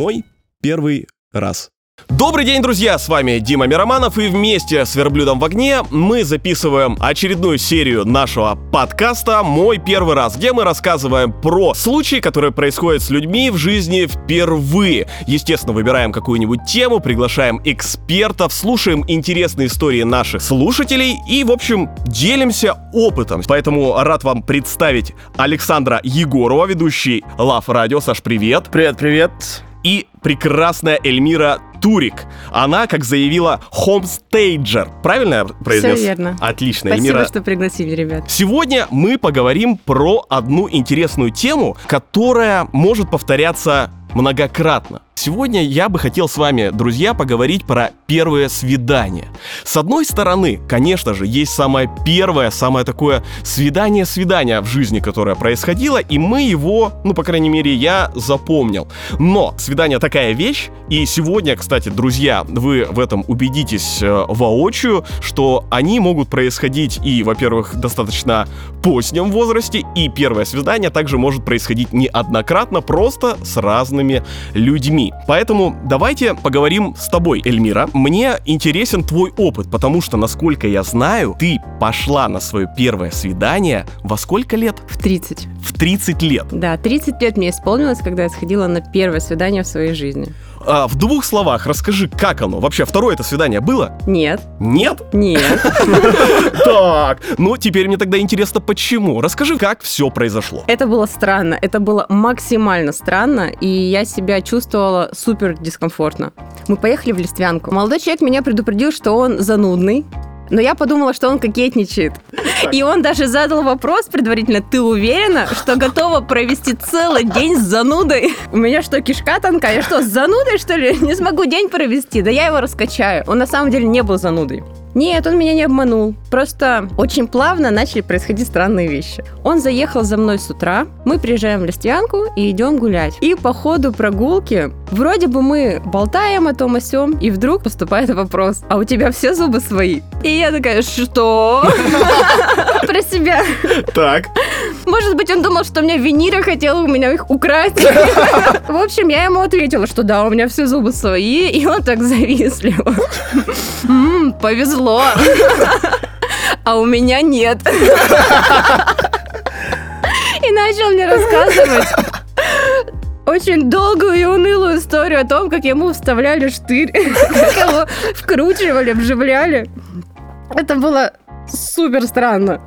Мой первый раз. Добрый день, друзья! С вами Дима Мироманов, и вместе с «Верблюдом в огне» мы записываем очередную серию нашего подкаста «Мой первый раз», где мы рассказываем про случаи, которые происходят с людьми в жизни впервые. Естественно, выбираем какую-нибудь тему, приглашаем экспертов, слушаем интересные истории наших слушателей и, в общем, делимся опытом. Поэтому рад вам представить Александра Егорова, ведущий Лав Радио. Саш, привет! Привет-привет! И прекрасная Эльмира Турик. Она, как заявила, хомстейджер. Правильно я произнес? Все верно. Отлично, Спасибо, Эльмира. что пригласили, ребят. Сегодня мы поговорим про одну интересную тему, которая может повторяться многократно. Сегодня я бы хотел с вами, друзья, поговорить про первое свидание. С одной стороны, конечно же, есть самое первое, самое такое свидание-свидание в жизни, которое происходило, и мы его, ну, по крайней мере, я запомнил. Но свидание такая вещь, и сегодня, кстати, друзья, вы в этом убедитесь э, воочию, что они могут происходить и, во-первых, достаточно позднем возрасте, и первое свидание также может происходить неоднократно, просто с разными людьми. Поэтому давайте поговорим с тобой, Эльмира. Мне интересен твой опыт, потому что, насколько я знаю, ты пошла на свое первое свидание во сколько лет? В 30. В 30 лет. Да, 30 лет мне исполнилось, когда я сходила на первое свидание в своей жизни. А, в двух словах расскажи, как оно? Вообще, второе это свидание было? Нет. Нет? Нет. Так, ну теперь мне тогда интересно, почему. Расскажи, как все произошло. Это было странно. Это было максимально странно, и я себя чувствовала супер дискомфортно. Мы поехали в Листвянку. Молодой человек меня предупредил, что он занудный, но я подумала, что он кокетничает. И он даже задал вопрос предварительно, ты уверена, что готова провести целый день с занудой? У меня что, кишка тонкая? Я что, с занудой, что ли? Не смогу день провести? Да я его раскачаю. Он на самом деле не был занудой. Нет, он меня не обманул. Просто очень плавно начали происходить странные вещи. Он заехал за мной с утра, мы приезжаем в Листвянку и идем гулять. И по ходу прогулки вроде бы мы болтаем о том о сём, и вдруг поступает вопрос, а у тебя все зубы свои? И я такая, что? Про себя. Так. Может быть, он думал, что мне виниры хотел у меня их украсть. В общем, я ему ответила, что да, у меня все зубы свои, и он так завистливо. «М, Повезло. А у меня нет. И начал мне рассказывать очень долгую и унылую историю о том, как ему вставляли штырь, как его вкручивали, вживляли. Это было супер странно.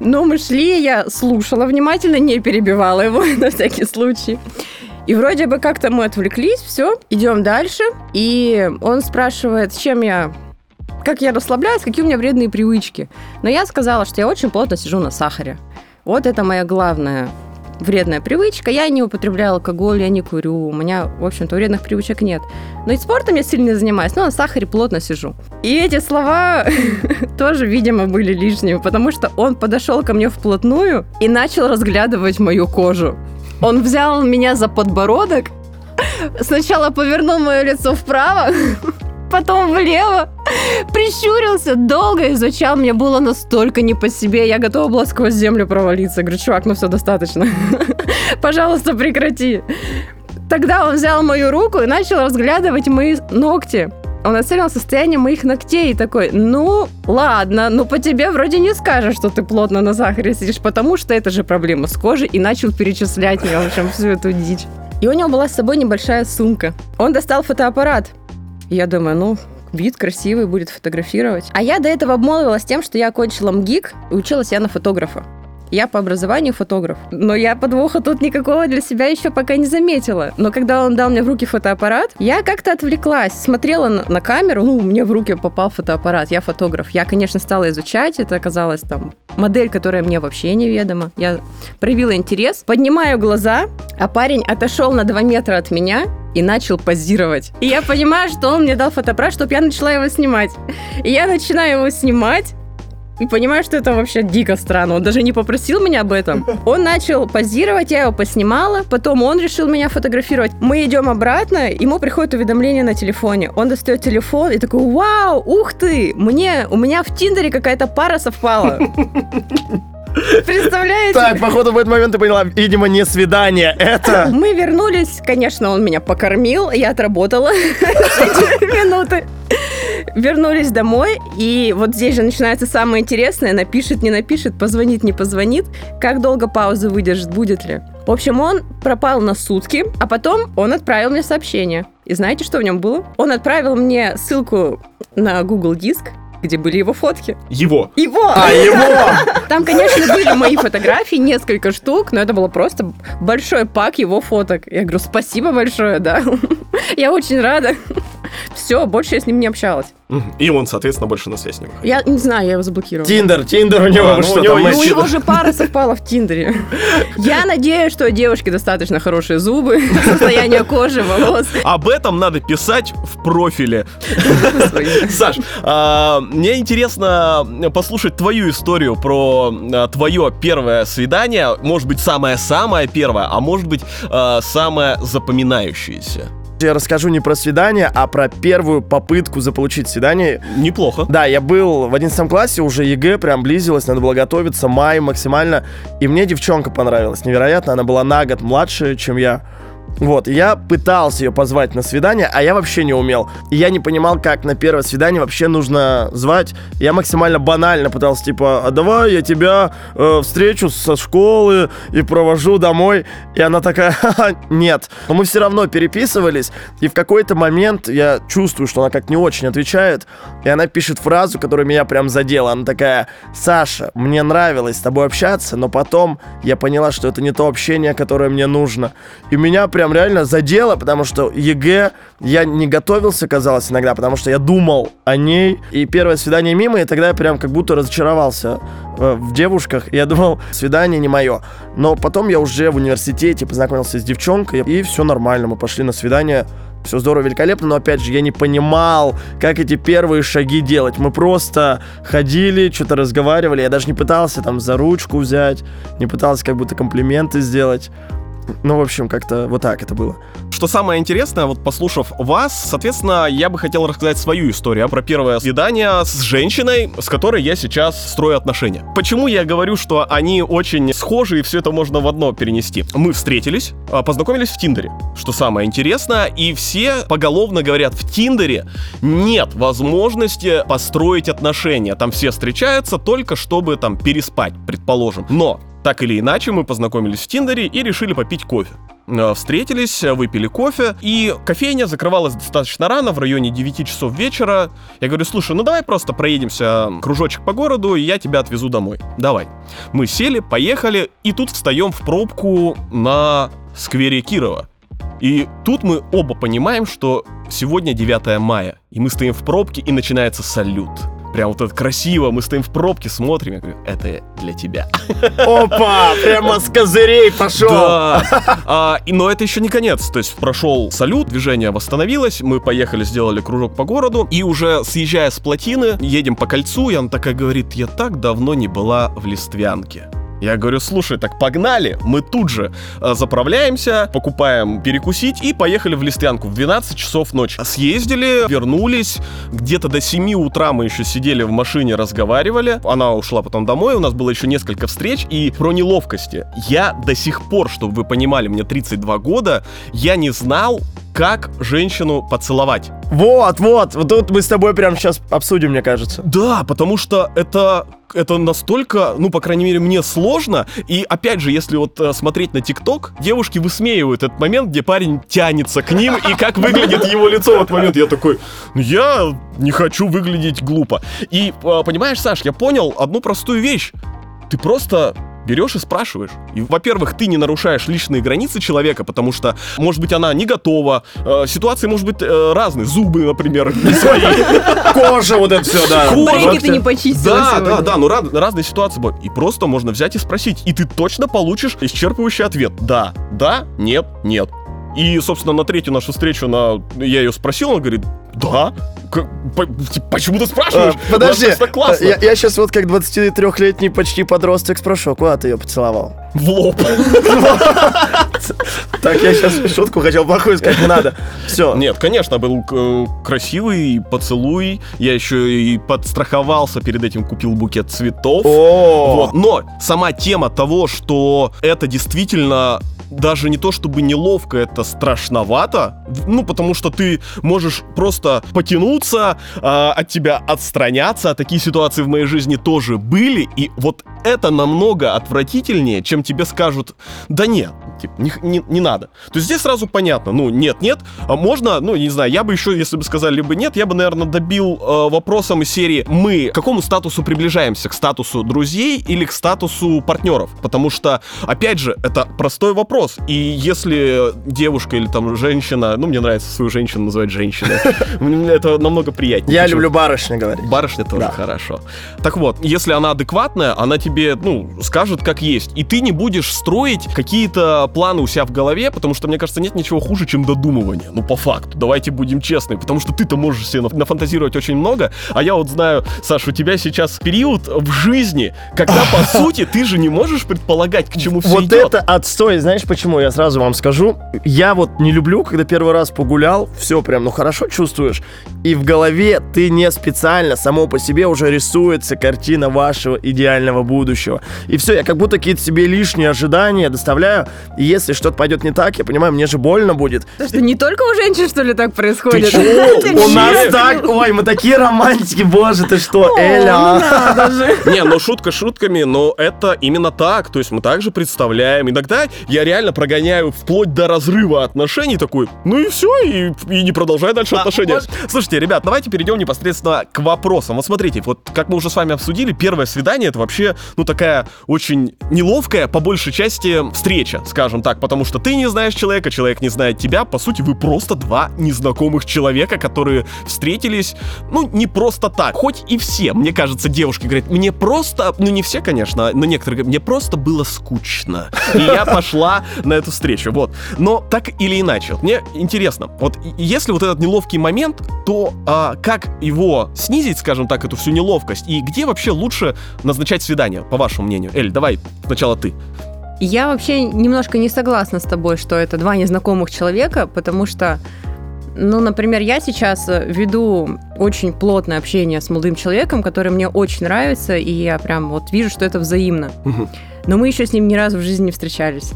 Но мы шли, я слушала внимательно, не перебивала его на всякий случай. И вроде бы как-то мы отвлеклись, все, идем дальше. И он спрашивает, чем я как я расслабляюсь, какие у меня вредные привычки. Но я сказала, что я очень плотно сижу на сахаре. Вот это моя главная вредная привычка. Я не употребляю алкоголь, я не курю. У меня, в общем-то, вредных привычек нет. Но и спортом я сильно не занимаюсь, но на сахаре плотно сижу. И эти слова тоже, видимо, были лишними, потому что он подошел ко мне вплотную и начал разглядывать мою кожу. Он взял меня за подбородок, сначала повернул мое лицо вправо, потом влево, прищурился, долго изучал, мне было настолько не по себе, я готова была сквозь землю провалиться. Говорю, чувак, ну все, достаточно. Пожалуйста, прекрати. Тогда он взял мою руку и начал разглядывать мои ногти. Он оценил состояние моих ногтей и такой, ну, ладно, ну по тебе вроде не скажешь, что ты плотно на сахаре сидишь, потому что это же проблема с кожей, и начал перечислять мне, в общем, всю эту дичь. И у него была с собой небольшая сумка. Он достал фотоаппарат. Я думаю, ну, вид красивый, будет фотографировать. А я до этого обмолвилась тем, что я окончила МГИК и училась я на фотографа. Я по образованию фотограф. Но я подвоха тут никакого для себя еще пока не заметила. Но когда он дал мне в руки фотоаппарат, я как-то отвлеклась, смотрела на, на камеру, ну, мне в руки попал фотоаппарат, я фотограф. Я, конечно, стала изучать, это оказалось там модель, которая мне вообще неведома. Я проявила интерес, поднимаю глаза, а парень отошел на 2 метра от меня и начал позировать. И я понимаю, что он мне дал фотоаппарат, чтобы я начала его снимать. И я начинаю его снимать, и понимаю, что это вообще дико странно. Он даже не попросил меня об этом. Он начал позировать, я его поснимала. Потом он решил меня фотографировать. Мы идем обратно, ему приходит уведомление на телефоне. Он достает телефон и такой, вау, ух ты, мне, у меня в Тиндере какая-то пара совпала. Представляете? Так, походу в этот момент ты поняла, видимо, не свидание, это... Мы вернулись, конечно, он меня покормил, я отработала минуты. Вернулись домой, и вот здесь же начинается самое интересное. Напишет, не напишет, позвонит, не позвонит. Как долго паузы выдержит, будет ли? В общем, он пропал на сутки, а потом он отправил мне сообщение. И знаете, что в нем было? Он отправил мне ссылку на Google Диск, где были его фотки. Его. Его! А, его! Там, конечно, были мои фотографии, несколько штук, но это было просто большой пак его фоток. Я говорю, спасибо большое, да. Я очень рада. Все, больше я с ним не общалась. И он, соответственно, больше на связь не выходит. Я не знаю, я его заблокировала. Тиндер, Тиндер у него, А, ну, что у него там, есть Ну, у него же пара совпала в Тиндере. Я надеюсь, что у девушки достаточно хорошие зубы, состояние кожи, волос. Об этом надо писать в профиле. Саш, а, мне интересно послушать твою историю про а, твое первое свидание. Может быть, самое-самое первое, а может быть, а, самое запоминающееся. Я расскажу не про свидание, а про первую попытку заполучить свидание. Неплохо. Да, я был в 11 классе, уже ЕГЭ прям близилось, надо было готовиться, май максимально. И мне девчонка понравилась невероятно, она была на год младше, чем я. Вот, я пытался ее позвать на свидание, а я вообще не умел. И я не понимал, как на первое свидание вообще нужно звать. Я максимально банально пытался, типа, а давай я тебя э, встречу со школы и провожу домой. И она такая, «Ха-ха, нет. Но мы все равно переписывались, и в какой-то момент я чувствую, что она как не очень отвечает, и она пишет фразу, которая меня прям задела. Она такая, Саша, мне нравилось с тобой общаться, но потом я поняла, что это не то общение, которое мне нужно. И меня прям реально задело, потому что ЕГЭ я не готовился, казалось, иногда, потому что я думал о ней. И первое свидание мимо, и тогда я прям как будто разочаровался э, в девушках. Я думал, свидание не мое. Но потом я уже в университете познакомился с девчонкой, и все нормально. Мы пошли на свидание. Все здорово, великолепно, но опять же, я не понимал, как эти первые шаги делать. Мы просто ходили, что-то разговаривали. Я даже не пытался там за ручку взять, не пытался как будто комплименты сделать. Ну, в общем, как-то вот так это было. Что самое интересное, вот послушав вас, соответственно, я бы хотел рассказать свою историю про первое свидание с женщиной, с которой я сейчас строю отношения. Почему я говорю, что они очень схожи и все это можно в одно перенести? Мы встретились, а, познакомились в Тиндере, что самое интересное, и все поголовно говорят, в Тиндере нет возможности построить отношения. Там все встречаются только чтобы там переспать, предположим. Но так или иначе, мы познакомились в Тиндере и решили попить кофе. Э, Встретились, э, выпили кофе, и кофейня закрывалась достаточно рано, в районе 9 часов вечера. Я говорю, слушай, ну давай просто проедемся кружочек по городу, и я тебя отвезу домой. Давай. Мы сели, поехали, и тут встаем в пробку на сквере Кирова. И тут мы оба понимаем, что сегодня 9 мая, и мы стоим в пробке, и начинается салют. Прям вот это красиво, мы стоим в пробке, смотрим, я говорю, это для тебя. Опа, прямо с козырей пошел. Да. А, и, но это еще не конец. То есть прошел салют, движение восстановилось, мы поехали, сделали кружок по городу, и уже съезжая с плотины, едем по кольцу, и она такая говорит, я так давно не была в Листвянке. Я говорю, слушай, так погнали, мы тут же э, заправляемся, покупаем перекусить и поехали в Листвянку в 12 часов ночи. Съездили, вернулись, где-то до 7 утра мы еще сидели в машине, разговаривали. Она ушла потом домой, у нас было еще несколько встреч, и про неловкости. Я до сих пор, чтобы вы понимали, мне 32 года, я не знал, как женщину поцеловать. Вот, вот, вот тут мы с тобой прямо сейчас обсудим, мне кажется. Да, потому что это это настолько, ну, по крайней мере, мне сложно. И опять же, если вот э, смотреть на ТикТок, девушки высмеивают этот момент, где парень тянется к ним, и как выглядит его лицо в этот момент. Я такой, ну, я не хочу выглядеть глупо. И, э, понимаешь, Саш, я понял одну простую вещь. Ты просто берешь и спрашиваешь. И, во-первых, ты не нарушаешь личные границы человека, потому что, может быть, она не готова, э, ситуации, может быть, э, разные, зубы, например, не свои. Кожа, вот это все, да. Кожа. Брейки ты не почистила Да, да, да, ну раз- разные ситуации бывают. И просто можно взять и спросить. И ты точно получишь исчерпывающий ответ. Да, да, нет, нет. И, собственно, на третью нашу встречу на... я ее спросил, она говорит, да. Типа, Почему ты спрашиваешь? А, Подожди, просто классно. я, я сейчас вот как 23-летний почти подросток спрошу, куда ты ее поцеловал? В лоб. Так, я сейчас шутку хотел плохую сказать, не надо. Все. Нет, конечно, был э, красивый поцелуй. Я еще и подстраховался перед этим, купил букет цветов. Вот. Но сама тема того, что это действительно даже не то чтобы неловко, это страшновато, ну, потому что ты можешь просто потянуться, а, от тебя отстраняться, такие ситуации в моей жизни тоже были, и вот это намного отвратительнее, чем тебе скажут, да нет, типа, не, не- не надо. То есть здесь сразу понятно, ну, нет-нет, а можно, ну, не знаю, я бы еще, если бы сказали либо нет, я бы, наверное, добил э, вопросом из серии, мы к какому статусу приближаемся? К статусу друзей или к статусу партнеров? Потому что, опять же, это простой вопрос. И если девушка или там женщина, ну, мне нравится свою женщину называть женщиной, это намного приятнее. я люблю барышня говорить. Барышня тоже хорошо. Так вот, если она адекватная, она тебе, ну, скажет как есть. И ты не будешь строить какие-то планы у себя в голове, потому что, мне кажется, нет ничего хуже, чем додумывание. Ну, по факту. Давайте будем честны. Потому что ты-то можешь себе наф- нафантазировать очень много. А я вот знаю, Саша, у тебя сейчас период в жизни, когда, по сути, ты же не можешь предполагать, к чему все Вот идет. это отстой, знаешь почему? Я сразу вам скажу. Я вот не люблю, когда первый раз погулял, все прям, ну хорошо чувствуешь, и в голове ты не специально, само по себе уже рисуется картина вашего идеального будущего. И все, я как будто какие-то себе лишние ожидания доставляю, и если что-то пойдет не так, я понимаю, мне же больно будет. Потому что не только у женщин, что ли, так происходит? У нас так, ой, мы такие романтики, боже, ты что, Эля. же. Не, ну шутка шутками, но это именно так. То есть мы также представляем. Иногда я реально прогоняю вплоть до разрыва отношений такой, ну и все, и, и не продолжай дальше А, отношения. может- Слушайте, ребят, давайте перейдем непосредственно к вопросам. Вот смотрите, вот как мы уже с вами обсудили, первое свидание это вообще, ну такая очень неловкая, по большей части, встреча, скажем так, потому что ты не знаешь человека, человек не знает тебя, по сути, вы просто два незнакомых человека, которые встретились, ну, не просто так. Хоть и все, мне кажется, девушки говорят, мне просто, ну не все, конечно, но некоторые говорят, мне просто было скучно. И я пошла на эту встречу, вот. Но так или иначе, мне интересно, вот если вот этот неловкий момент, то а, как его снизить, скажем так, эту всю неловкость, и где вообще лучше назначать свидание, по вашему мнению? Эль, давай сначала ты. Я вообще немножко не согласна с тобой, что это два незнакомых человека, потому что, ну, например, я сейчас э, веду очень плотное общение с молодым человеком, который мне очень нравится, и я прям вот вижу, что это взаимно. Но мы еще с ним ни разу в жизни не встречались.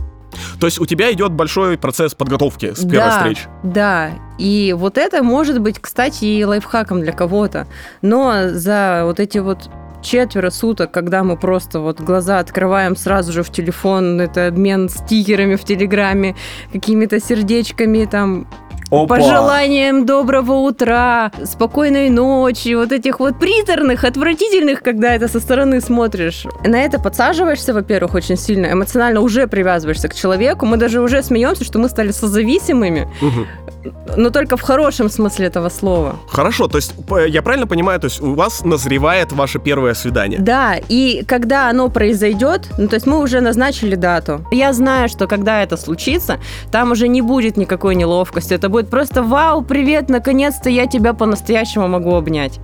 То есть у тебя идет большой процесс подготовки с первой да, встречи. Да, и вот это может быть, кстати, и лайфхаком для кого-то. Но за вот эти вот четверо суток, когда мы просто вот глаза открываем сразу же в телефон, это обмен стикерами в Телеграме, какими-то сердечками там, Опа. пожеланием доброго утра, спокойной ночи, вот этих вот приторных, отвратительных, когда это со стороны смотришь. На это подсаживаешься, во-первых, очень сильно, эмоционально уже привязываешься к человеку. Мы даже уже смеемся, что мы стали созависимыми, Мгм. но только в хорошем смысле этого слова. Хорошо, то есть я правильно понимаю, то есть у вас назревает ваше первое свидание? Да, и когда оно произойдет, ну то есть мы уже назначили дату. Я знаю, что когда это случится, там уже не будет никакой неловкости. Это будет просто вау, привет, наконец-то я тебя по-настоящему могу обнять.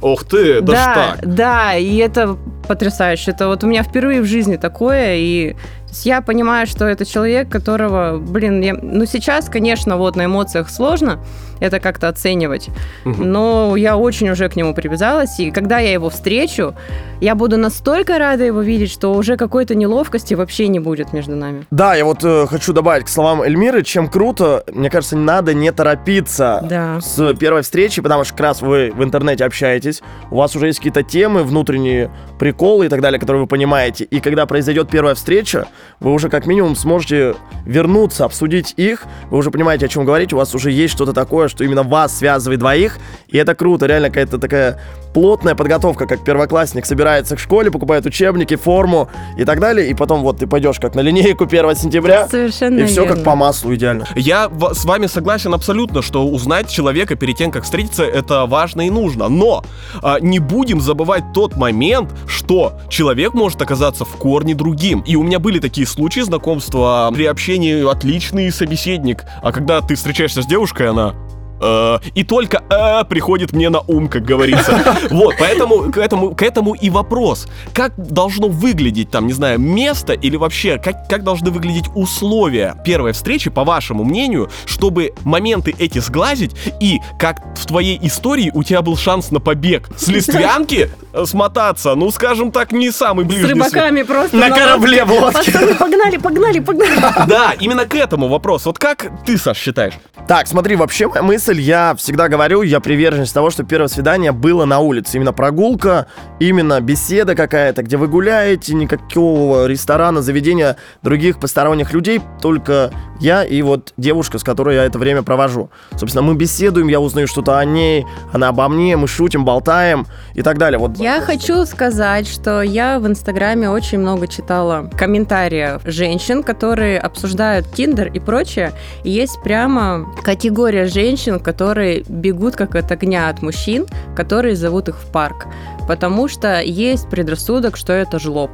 Ох ты, да, да, ж так. да, и это потрясающе. Это вот у меня впервые в жизни такое, и я понимаю, что это человек, которого, блин, я, ну сейчас, конечно, вот на эмоциях сложно это как-то оценивать, но я очень уже к нему привязалась, и когда я его встречу, я буду настолько рада его видеть, что уже какой-то неловкости вообще не будет между нами. Да, я вот э, хочу добавить к словам Эльмиры, чем круто, мне кажется, надо не торопиться Да. с первой встречи, потому что как раз вы в интернете общаетесь, у вас уже есть какие-то темы, внутренние приколы и так далее, которые вы понимаете, и когда произойдет первая встреча, вы уже как минимум сможете вернуться, обсудить их, вы уже понимаете, о чем говорить, у вас уже есть что-то такое, что именно вас связывает двоих, и это круто, реально какая-то такая плотная подготовка, как первоклассник собирается к школе, покупает учебники, форму и так далее, и потом вот ты пойдешь как на линейку 1 сентября, Совершенно и все верно. как по маслу идеально. Я в- с вами согласен абсолютно, что узнать человека перед тем, как встретиться, это важно и нужно. Но а, не будем забывать тот момент, что человек может оказаться в корне другим. И у меня были такие случаи знакомства при общении отличный собеседник. А когда ты встречаешься с девушкой, она э, и только э, приходит мне на ум, как говорится. Вот, поэтому к этому, к этому и вопрос. Как должно выглядеть там, не знаю, место или вообще, как, как должны выглядеть условия первой встречи, по вашему мнению, чтобы моменты эти сглазить и, как в твоей истории, у тебя был шанс на побег. С листвянки э, смотаться, ну, скажем так, не самый С ближний. рыбаками просто На корабле в лодке. Пацаны, погнали, погнали, погнали. Да, именно к этому вопрос. Вот как ты, Саш, считаешь? Так, смотри, вообще моя мысль, я всегда говорю, я приверженец того, что первое свидание было на улице. Именно прогулка, именно беседа какая-то, где вы гуляете, никакого ресторана, заведения других посторонних людей, только я и вот девушка, с которой я это время провожу. Собственно, мы беседуем, я узнаю что-то о ней, она обо мне, мы шутим, болтаем и так далее. Вот Я хочу сказать, что я в Инстаграме очень много читала комментариев женщин, которые обсуждают Тиндер и прочее. И есть прямо категория женщин, которые бегут как от огня от мужчин, которые зовут их в парк. Потому что есть предрассудок, что это жлоб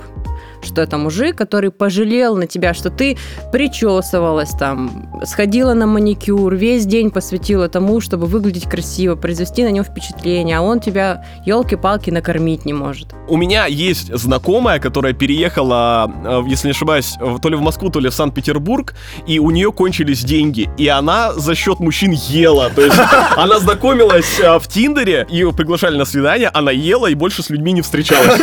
что это мужик, который пожалел на тебя, что ты причесывалась там, сходила на маникюр, весь день посвятила тому, чтобы выглядеть красиво, произвести на нем впечатление, а он тебя, елки-палки, накормить не может. У меня есть знакомая, которая переехала, э, если не ошибаюсь, в- то ли в Москву, то ли в Санкт-Петербург, и у нее кончились деньги, и она за счет мужчин ела. То есть она знакомилась э, в Тиндере, ее приглашали на свидание, она ела и больше с людьми не встречалась.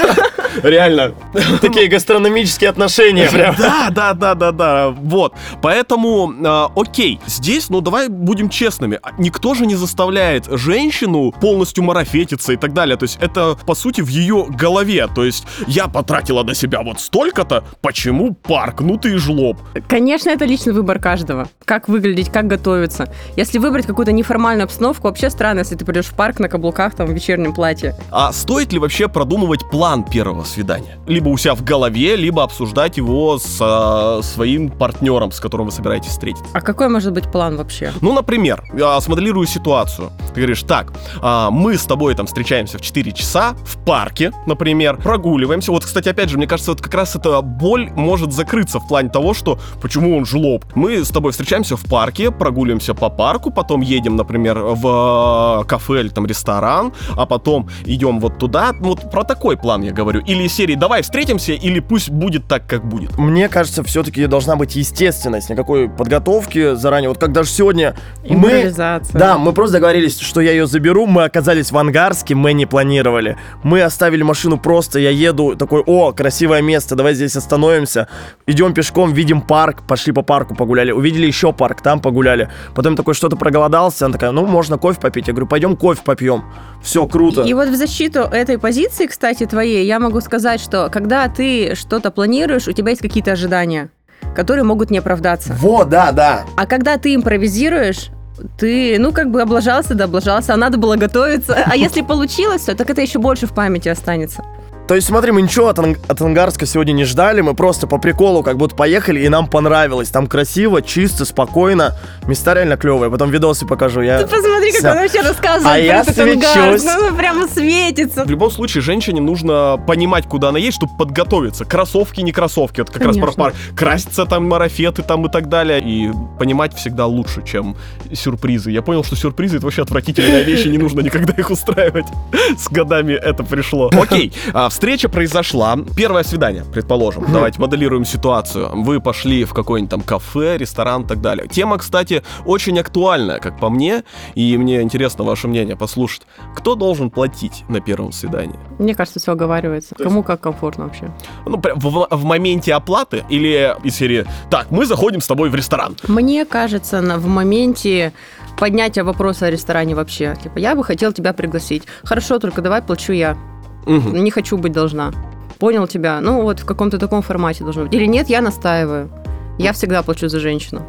Реально. такие гастрономические отношения прям. Да, да, да, да, да. Вот. Поэтому, э, окей, здесь, ну давай будем честными. а Никто же не заставляет женщину полностью марафетиться и так далее. То есть это, по сути, в ее голове. То есть я потратила на себя вот столько-то, почему парк? Ну ты и жлоб. Конечно, это личный выбор каждого. Как выглядеть, как готовиться. Если выбрать какую-то неформальную обстановку, вообще странно, если ты придешь в парк на каблуках, там, в вечернем платье. А стоит ли вообще продумывать план первого свидания? Либо у себя в голове, либо обсуждать его с а, своим партнером, с которым вы собираетесь встретиться. А какой может быть план вообще? Ну, например, я смоделирую ситуацию. Ты говоришь, так, а, мы с тобой там встречаемся в 4 часа в парке, например, прогуливаемся. Вот, кстати, опять же, мне кажется, вот как раз эта боль может закрыться в плане того, что почему он жлоб. Мы с тобой встречаемся в парке, прогуливаемся по парку, потом едем, например, в э, кафе или там ресторан, а потом идем вот туда. Вот про такой план я говорю. Или из серии «давай встретимся», или пусть будет так, как будет. Мне кажется, все-таки должна быть естественность, никакой подготовки заранее. Вот как даже сегодня мы... Да, мы просто договорились, что я ее заберу, мы оказались в Ангарске, мы не планировали. Мы оставили машину просто, я еду, такой, о, красивое место, давай здесь остановимся. Идем пешком, видим парк, пошли по парку погуляли. Увидели еще парк, там погуляли. Потом такой, что-то проголодался, она такая, ну, можно кофе попить. Я говорю, пойдем кофе попьем. Все, круто. И вот в защиту этой позиции, кстати, твоей, я могу сказать, что когда ты что-то планируешь, у тебя есть какие-то ожидания, которые могут не оправдаться. Вот, да, да. А когда ты импровизируешь, ты, ну, как бы облажался, да облажался, а надо было готовиться. А если получилось, то так это еще больше в памяти останется. То есть, смотри, мы ничего от, Ан- от Ангарска сегодня не ждали, мы просто по приколу как будто поехали, и нам понравилось. Там красиво, чисто, спокойно, места реально клевые. Потом видосы покажу. Я... Ты посмотри, как Всё. он вообще рассказывает А про я этот свечусь. Ангарск. Ну, прямо светится. В любом случае, женщине нужно понимать, куда она едет, чтобы подготовиться. Кроссовки, не кроссовки. Это как раз про Конечно. пар. Краситься там, марафеты там и так далее. И понимать всегда лучше, чем сюрпризы. Я понял, что сюрпризы это вообще отвратительные вещи, не нужно никогда их устраивать. С годами это пришло. Окей, а, встреча произошла. Первое свидание, предположим. Давайте моделируем ситуацию. Вы пошли в какой-нибудь там кафе, ресторан и так далее. Тема, кстати, очень актуальная, как по мне. И мне интересно ваше мнение послушать. Кто должен платить на первом свидании? Мне кажется, все оговаривается. Кому как комфортно вообще. Ну, прям в, в моменте оплаты или из серии «Так, мы заходим с тобой в ресторан». Мне кажется, на- в моменте поднятия вопроса о ресторане вообще. Типа, я бы хотел тебя пригласить. Хорошо, только давай плачу я. Мгм. Не хочу быть должна. Понял тебя. Ну, вот в каком-то таком формате должно быть. Или нет, я настаиваю. Я всегда плачу за женщину.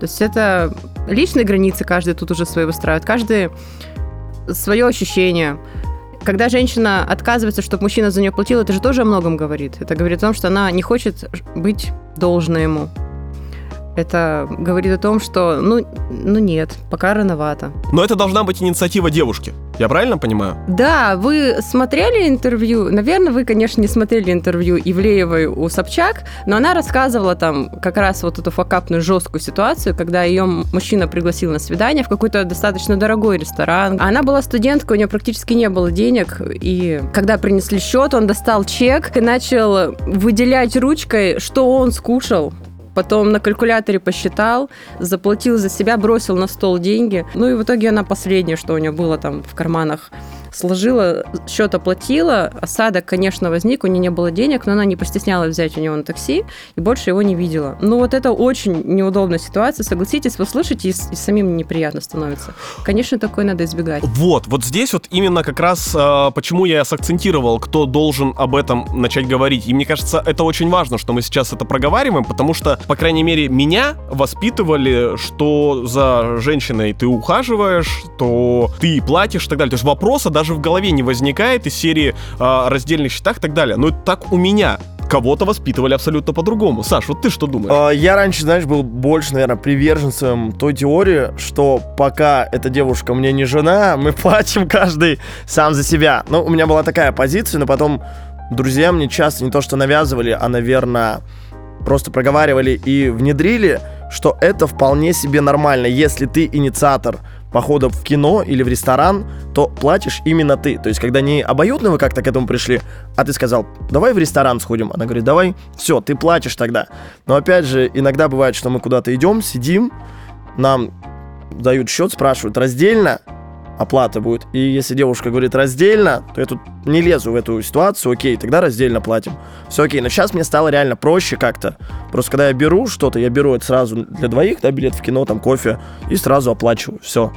То есть это личные границы каждый тут уже свои выстраивает. Каждый свое ощущение. Когда женщина отказывается, чтобы мужчина за нее платил, это же тоже о многом говорит. Это говорит о том, что она не хочет быть должной ему. Это говорит о том, что, ну, ну нет, пока рановато. Но это должна быть инициатива девушки. Я правильно понимаю? Да, вы смотрели интервью? Наверное, вы, конечно, не смотрели интервью Ивлеевой у Собчак, но она рассказывала там как раз вот эту факапную жесткую ситуацию, когда ее мужчина пригласил на свидание в какой-то достаточно дорогой ресторан. Она была студенткой, у нее практически не было денег, и когда принесли счет, он достал чек и начал выделять ручкой, что он скушал потом на калькуляторе посчитал, заплатил за себя, бросил на стол деньги. Ну и в итоге она последнее, что у нее было там в карманах, сложила, счет оплатила, осадок, конечно, возник, у нее не было денег, но она не постеснялась взять у него на такси и больше его не видела. Ну вот это очень неудобная ситуация, согласитесь, вы слышите, и, и самим неприятно становится. Конечно, такое надо избегать. Вот, вот здесь вот именно как раз э, почему я сакцентировал, кто должен об этом начать говорить. И мне кажется, это очень важно, что мы сейчас это проговариваем, потому что, по крайней мере, меня воспитывали, что за женщиной ты ухаживаешь, то ты платишь и так далее. То есть вопроса даже даже в голове не возникает из серии э, раздельных счетах и так далее. Но это так у меня кого-то воспитывали абсолютно по-другому. Саш, вот ты что думаешь? А, я раньше, знаешь, был больше, наверное, приверженцем той теории, что пока эта девушка мне не жена, мы платим каждый сам за себя. Ну, у меня была такая позиция, но потом друзья мне часто не то что навязывали, а, наверное, просто проговаривали и внедрили, что это вполне себе нормально, если ты инициатор похода в кино или в ресторан, то платишь именно ты. То есть, когда не обоюдно вы как-то к этому пришли, а ты сказал, давай в ресторан сходим. Она говорит, давай, все, ты платишь тогда. Но опять же, иногда бывает, что мы куда-то идем, сидим, нам дают счет, спрашивают раздельно, оплата будет. И если девушка говорит раздельно, то я тут не лезу в эту ситуацию, окей, тогда раздельно платим. Все окей, но сейчас мне стало реально проще как-то. Просто когда я беру что-то, я беру это сразу для двоих, да, билет в кино, там кофе, и сразу оплачиваю, все.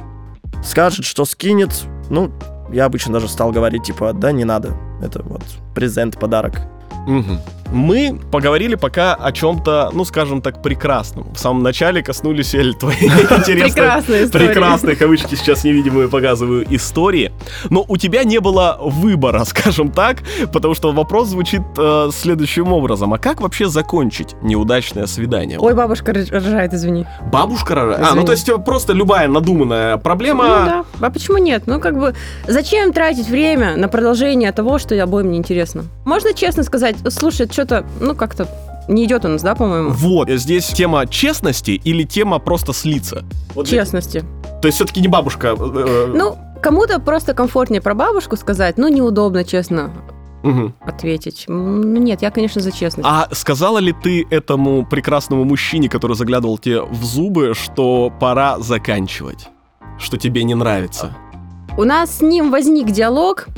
Скажет, что скинет, ну, я обычно даже стал говорить, типа, да, не надо, это вот презент, подарок. Угу. Мы поговорили пока о чем-то, ну, скажем так, прекрасном. В самом начале коснулись, Эль, твоей интересной, прекрасной, кавычки сейчас невидимые показываю, истории. Но у тебя не было выбора, скажем так, потому что вопрос звучит э, следующим образом. А как вообще закончить неудачное свидание? Ой, бабушка рожает, извини. Бабушка рожает? А, ну то есть просто любая надуманная проблема... Ну да. А почему нет? Ну как бы, зачем тратить время на продолжение того, что обоим не интересно? Можно честно сказать, слушай, что-то, ну, как-то не идет у нас, да, по-моему? Вот, здесь тема честности или тема просто слиться? Вот честности. То есть все-таки не бабушка. Э, э, ну, кому-то просто комфортнее про бабушку сказать, ну, неудобно, честно угу. ответить. Ну, нет, я, конечно, за честность. А сказала ли ты этому прекрасному мужчине, который заглядывал тебе в зубы, что пора заканчивать? Что тебе не нравится? У нас с ним возник диалог,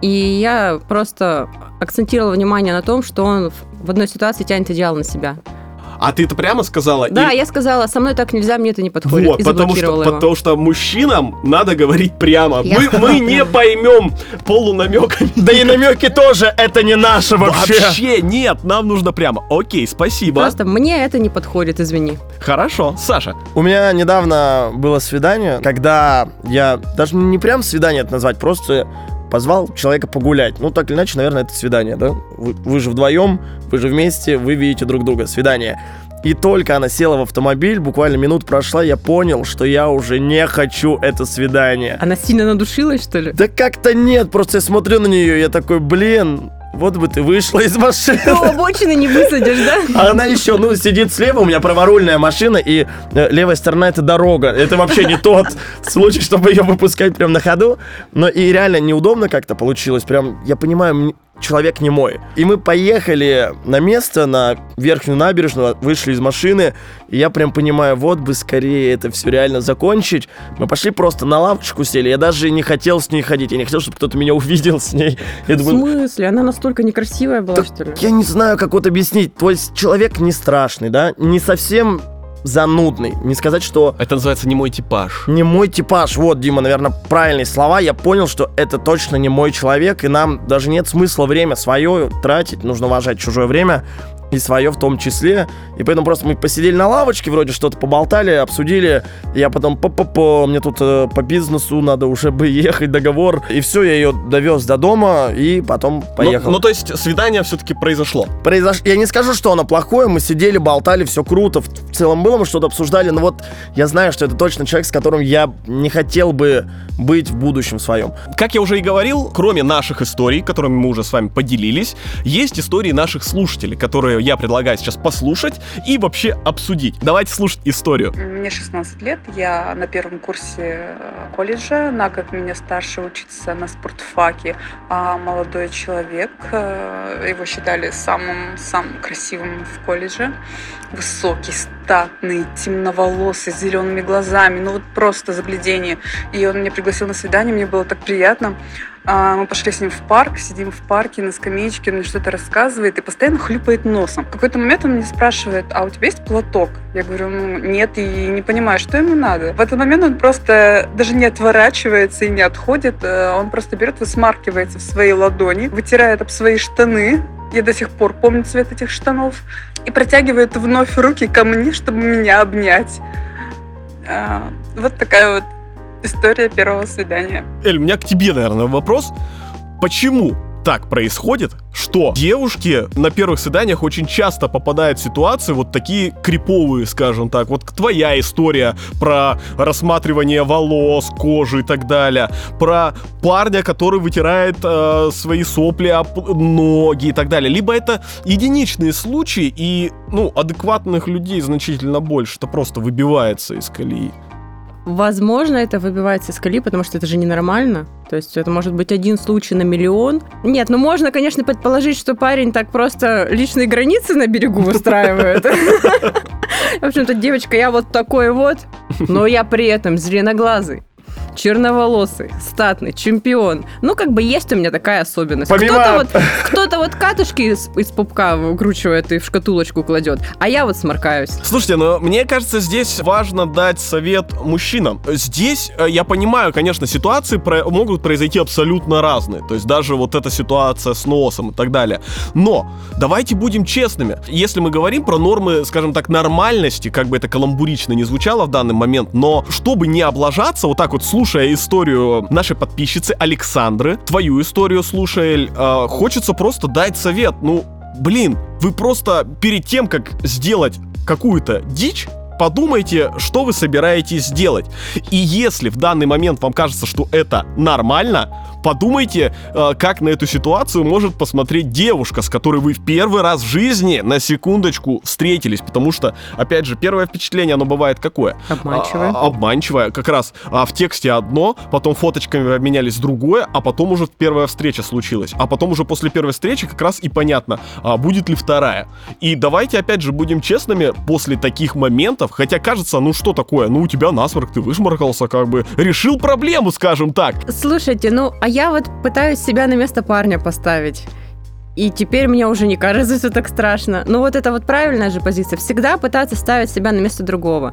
и я просто акцентировала внимание на том, что он в одной ситуации тянет идеал на себя. А ты это прямо сказала? Да, и... я сказала, со мной так нельзя, мне это не подходит. Вот, и потому что, его. потому что мужчинам надо говорить прямо. мы, мы не поймем полунамеками. Да и намеки тоже, это не наше вообще. Вообще нет, нам нужно прямо. Окей, спасибо. Просто мне это не подходит, извини. Хорошо, Саша. У меня недавно было свидание, когда я даже не прям свидание это назвать, просто позвал человека погулять. Ну, так или иначе, наверное, это свидание, да? Вы, вы же вдвоем, вы же вместе, вы видите друг друга. Свидание. И только она села в автомобиль, буквально минут прошла, я понял, что я уже не хочу это свидание. Она сильно надушилась, что ли? Да как-то нет, просто я смотрю на нее, я такой, блин, вот бы ты вышла из машины. Ну, обочины не высадишь, да? А она еще, ну, сидит слева, у меня праворульная машина, и э, левая сторона это дорога. Это вообще не тот случай, чтобы ее выпускать прям на ходу. Но и реально неудобно как-то получилось. Прям, я понимаю, человек не мой. И мы поехали на место, на верхнюю набережную, вышли из машины, и я прям понимаю, вот бы скорее это все реально закончить. Мы пошли просто на лавочку сели, я даже не хотел с ней ходить, я не хотел, чтобы кто-то меня увидел с ней. Я В думаю, смысле? Она настолько некрасивая была, что ли? Я не знаю, как вот объяснить. То есть человек не страшный, да, не совсем занудный. Не сказать, что... Это называется не мой типаж. Не мой типаж. Вот, Дима, наверное, правильные слова. Я понял, что это точно не мой человек, и нам даже нет смысла время свое тратить. Нужно уважать чужое время. И свое в том числе. И поэтому просто мы посидели на лавочке, вроде что-то поболтали, обсудили. Я потом по по по мне тут э, по бизнесу надо уже бы ехать, договор. И все, я ее довез до дома и потом поехал. Ну, ну, то есть свидание все-таки произошло. Произош... Я не скажу, что оно плохое, мы сидели, болтали, все круто. В в целом было, мы что-то обсуждали, но вот я знаю, что это точно человек, с которым я не хотел бы быть в будущем своем. Как я уже и говорил, кроме наших историй, которыми мы уже с вами поделились, есть истории наших слушателей, которые я предлагаю сейчас послушать и вообще обсудить. Давайте слушать историю. Мне 16 лет, я на первом курсе э, колледжа, на год меня старше учится на спортфаке, а молодой человек, э, его считали самым, самым красивым в колледже, высокий, статный, темноволосый, с зелеными глазами, ну вот просто заглядение. И он меня пригласил на свидание, мне было так приятно. А, Мы пошли с ним в парк, сидим в парке на скамеечке, он мне что-то рассказывает и постоянно хлюпает носом. В какой-то момент он мне спрашивает, а у тебя есть платок? Я говорю, ну нет, и не понимаю, что ему надо. В этот момент он просто даже не отворачивается и не отходит, э, он просто берет, высмаркивается в свои ладони, вытирает об свои штаны, я до сих пор помню цвет этих штанов, и протягивает вновь руки ко мне, чтобы меня обнять. А, Вот такая вот история первого свидания. Эль, у меня к тебе, наверное, вопрос. Почему так происходит, что девушки на первых свиданиях очень часто попадают в ситуации вот такие криповые, скажем так. Вот твоя история про рассматривание волос, кожи и так далее. Про парня, который вытирает э, свои сопли об ноги и так далее. Либо это единичные случаи, и, ну, адекватных людей значительно больше. Это просто выбивается из колеи. Возможно, это выбивается из колеи, потому что это же ненормально. То есть это может быть один случай на миллион. Нет, ну можно, конечно, предположить, что парень так просто личные границы на берегу выстраивает. В общем-то, девочка, я вот такой вот, но я при этом зеленоглазый черноволосый, статный, чемпион. Ну, как бы есть у меня такая особенность. Помимо- Кто-то вот, кто-то вот катушки из, из пупка выкручивает и в шкатулочку кладет, а я вот сморкаюсь. Слушайте, но мне кажется, здесь важно дать совет мужчинам. Здесь э, я понимаю, конечно, ситуации про- могут произойти абсолютно разные. То есть даже вот эта ситуация с носом и так далее. Но давайте будем честными. Если мы говорим про нормы, скажем так, нормальности, как бы это каламбурично не звучало в данный момент, но чтобы не облажаться, вот так вот слушая историю нашей подписчицы Александры, твою историю слушая, э, хочется просто дать совет. Ну, блин, вы просто перед тем, как сделать какую-то дичь, подумайте, что вы собираетесь делать. И если в данный момент вам кажется, что это нормально, подумайте, э, как на эту ситуацию может посмотреть девушка, с которой вы в первый раз в жизни на секундочку встретились. Потому что, опять же, первое впечатление, оно бывает какое? Обманчивое. А, обманчивое. Как раз а, в тексте одно, потом фоточками обменялись другое, а потом уже первая встреча случилась. А потом уже после первой встречи как раз и понятно, а, будет ли вторая. И давайте, опять же, будем честными, после таких моментов, хотя кажется, ну что такое, ну у тебя насморк, ты вышморкался, как бы, решил проблему, скажем так. Слушайте, ну, а я вот пытаюсь себя на место парня поставить. И теперь мне уже не кажется, что так страшно. Но вот это вот правильная же позиция. Всегда пытаться ставить себя на место другого.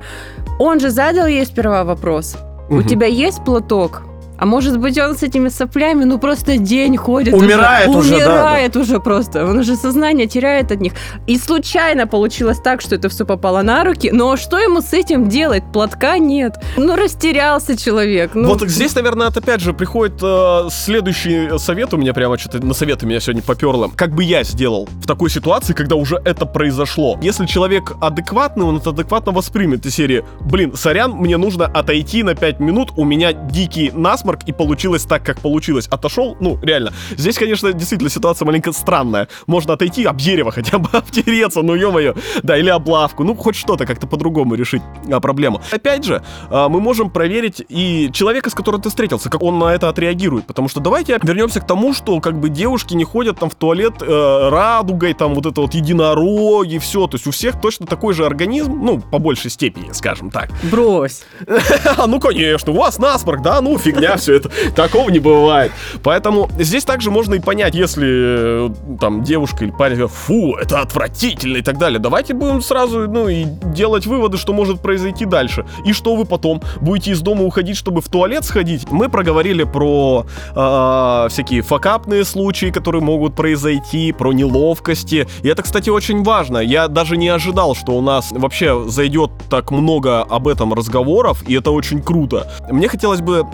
Он же задал ей сперва вопрос. У Мгм. тебя есть платок? А может быть, он с этими соплями, ну просто день ходит. Умирает уже, да, Умирает уже просто. Он уже сознание теряет от них. И случайно получилось так, что это все попало на руки. Но что ему с этим делать? Платка нет. Ну, растерялся человек. Ну, Вот здесь, наверное, это опять же приходит э, следующий совет у меня прямо что-то на совет у меня сегодня поперло. Как бы я сделал в такой ситуации, когда уже это произошло? Если человек адекватный, он это адекватно воспримет из серии, блин, сорян, мне нужно отойти на 5 минут, у меня дикий насморк, и получилось так, как получилось. Отошел, ну, реально. Здесь, конечно, действительно ситуация маленько странная. Можно отойти об дерево хотя бы обтереться, ну, ё-моё. Да, или об лавку. Ну, хоть что-то как-то по-другому решить а, проблему. Опять же, а, мы можем проверить и человека, с которым ты встретился, как он на это отреагирует. Потому что давайте вернемся к тому, что как бы девушки не ходят там в туалет э, радугой, там вот это вот единороги, все. То есть у всех точно такой же организм, ну, по большей степени, скажем так. брось. А, ну, конечно, у вас насморк, да, ну, фигня, все это. Такого не бывает. Поэтому здесь также можно и понять, если э, там девушка или парень фу, это отвратительно и так далее. Давайте будем сразу, ну, и делать выводы, что может произойти дальше. И что вы потом будете из дома уходить, чтобы в туалет сходить? Мы проговорили про э, всякие факапные случаи, которые могут произойти, про неловкости. И это, кстати, очень важно. Я даже не ожидал, что у нас вообще зайдет так много об этом разговоров, и это очень круто. Мне хотелось бы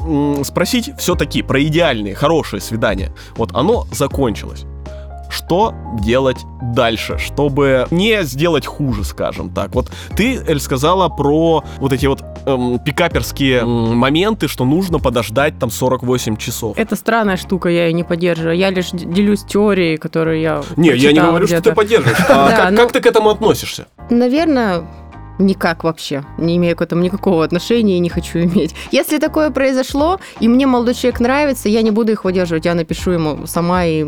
спросить все-таки про идеальные, хорошие свидания. Вот оно закончилось что делать дальше, чтобы не сделать хуже, скажем так. Вот ты, Эль, сказала про вот эти вот эм, пикаперские эм, моменты, что нужно подождать там 48 часов. Это странная штука, я ее не поддерживаю. Я лишь делюсь теорией, которую я Не, я не говорю, что ты поддерживаешь. А как ты к этому относишься? Наверное, никак вообще. Не имею к этому никакого отношения и не хочу иметь. Если такое произошло, и мне молодой человек нравится, я не буду их выдерживать. Я напишу ему сама, и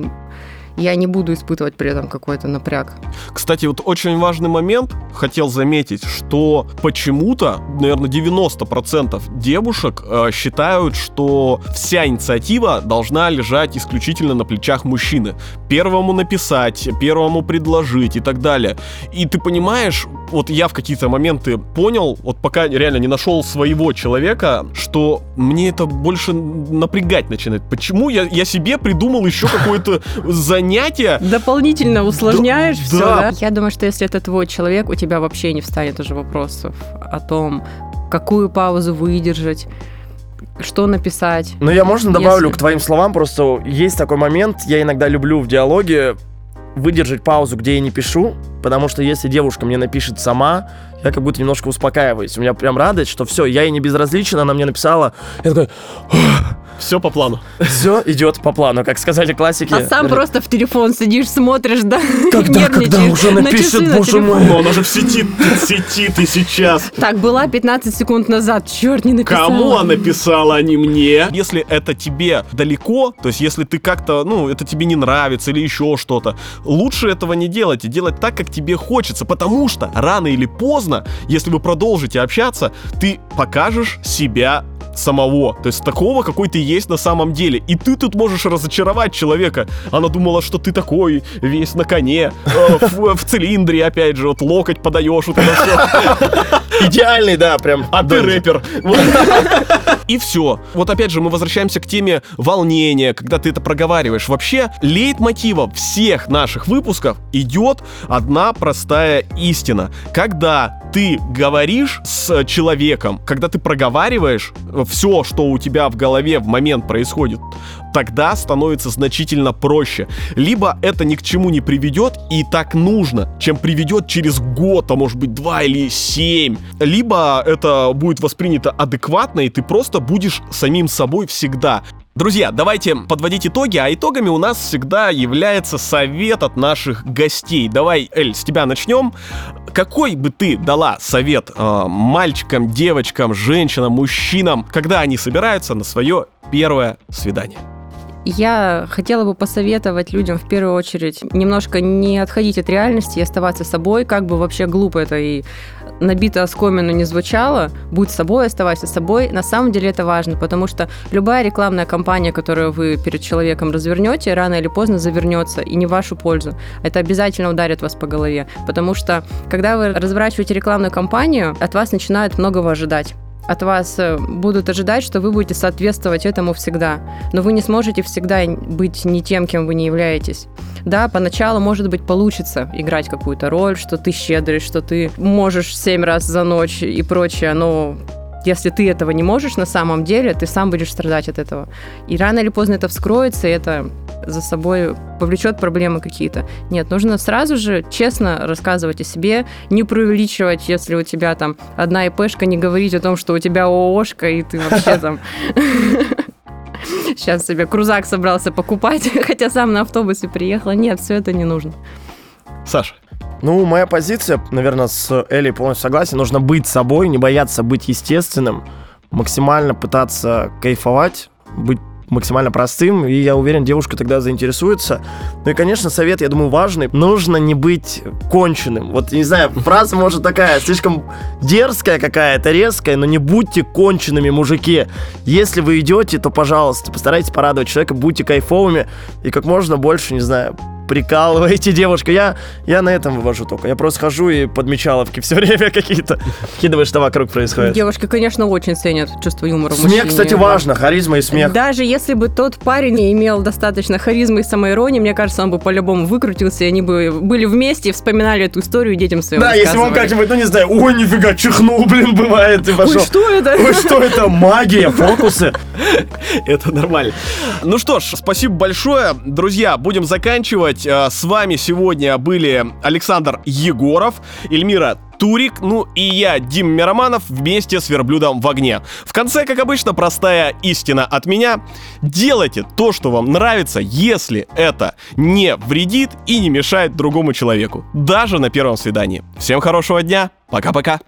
я не буду испытывать при этом какой-то напряг. Кстати, вот очень важный момент, хотел заметить, что почему-то, наверное, 90% девушек э, считают, что вся инициатива должна лежать исключительно на плечах мужчины. Первому написать, первому предложить и так далее. И ты понимаешь, вот я в какие-то моменты понял, вот пока реально не нашел своего человека, что мне это больше напрягать начинает. Почему я, я себе придумал еще какое-то занятие, Дополнительно усложняешь Да, все, да. да? Я думаю, что если это твой человек, у тебя вообще не встанет уже вопросов о том, какую паузу выдержать, что написать. Но я можно добавлю Если- к твоим словам, просто есть такой момент, я иногда люблю в диалоге выдержать паузу, где я не пишу, потому что если девушка мне напишет сама, я как будто немножко успокаиваюсь. У меня прям радость, что все, я ей не безразличен, она мне написала. Я такой, все по плану. все идет по плану, как сказали классики. А сам просто в телефон сидишь, смотришь, да? Когда, когда нервничаешь. уже На напишет, на боже мой. Но она же в сети, в сети ты сейчас. Так, была 15 секунд назад, черт, не написала. Кому она писала, а не мне? Если это тебе далеко, то есть если ты как-то, ну, это тебе не нравится или еще что-то, лучше этого не делать и делать так, как тебе хочется, потому что рано или поздно, если вы продолжите общаться, ты покажешь себя самого, то есть такого, какой ты есть на самом деле. И ты тут можешь разочаровать человека. Она думала, что ты такой весь на коне, э, в, в цилиндре, опять же, вот локоть подаешь, вот это все. Идеальный, да, прям. А ты рэпер. И все. Вот опять же мы возвращаемся к теме волнения, когда ты это проговариваешь. Вообще, лейтмотивом всех наших выпусков идет одна простая истина. Когда ты говоришь с человеком, когда ты проговариваешь все, что у тебя в голове в момент происходит, тогда становится значительно проще. Либо это ни к чему не приведет, и так нужно, чем приведет через год, а может быть два или семь. Либо это будет воспринято адекватно, и ты просто будешь самим собой всегда. Друзья, давайте подводить итоги, а итогами у нас всегда является совет от наших гостей. Давай, Эль, с тебя начнем. Какой бы ты дала совет э, мальчикам, девочкам, женщинам, мужчинам, когда они собираются на свое первое свидание? Я хотела бы посоветовать людям в первую очередь немножко не отходить от реальности и оставаться собой, как бы вообще глупо это и набито оскомину не звучало, будь собой, оставайся собой. На самом деле это важно, потому что любая рекламная кампания, которую вы перед человеком развернете, рано или поздно завернется, и не в вашу пользу. Это обязательно ударит вас по голове, потому что когда вы разворачиваете рекламную кампанию, от вас начинают многого ожидать. От вас э, будут ожидать, что вы будете соответствовать этому всегда. Но вы не сможете всегда быть не тем, кем вы не являетесь. Да, поначалу, может быть, получится играть какую-то роль, что ты щедрый, что ты можешь семь раз за ночь и прочее, но если ты этого не можешь на самом деле, ты сам будешь страдать от этого. И рано или поздно это вскроется, и это за собой повлечет проблемы какие-то. Нет, нужно сразу же честно рассказывать о себе, не преувеличивать, если у тебя там одна ИПшка, не говорить о том, что у тебя ООшка, и ты вообще там сейчас себе крузак собрался покупать, хотя сам на автобусе приехала. Нет, все это не нужно. Саша. Ну, моя позиция, наверное, с Элей полностью согласен. Нужно быть собой, не бояться быть естественным, максимально пытаться кайфовать, быть максимально простым, и я уверен, девушка тогда заинтересуется. Ну и, конечно, совет, я думаю, важный. Нужно не быть конченым. Вот, не знаю, фраза может такая, слишком дерзкая какая-то, резкая, но не будьте конченными, мужики. Если вы идете, то, пожалуйста, постарайтесь порадовать человека, будьте кайфовыми и как можно больше, не знаю, прикалываете девушка. Я, я на этом вывожу только. Я просто хожу и подмечаловки все время какие-то кидываю, что вокруг происходит. Девушки, конечно, очень ценят чувство юмора Смех, мужчине. кстати, важно. Харизма и смех. Даже если бы тот парень не имел достаточно харизмы и самоиронии, мне кажется, он бы по-любому выкрутился, и они бы были вместе и вспоминали эту историю детям своим Да, если он как-нибудь, ну не знаю, ой, нифига, чихнул, блин, бывает, и пошел. Ой, что это? Ой, что это? Магия, фокусы. Это нормально. Ну что ж, спасибо большое. Друзья, будем заканчивать. Э, С вами сегодня были Александр Егоров, Эльмира Турик, ну и я, Дим Мироманов, вместе с верблюдом в огне. В конце, как обычно, простая истина от меня. Делайте то, что вам нравится, если это не вредит и не мешает другому человеку. Даже на первом свидании. Всем хорошего дня. Пока-пока.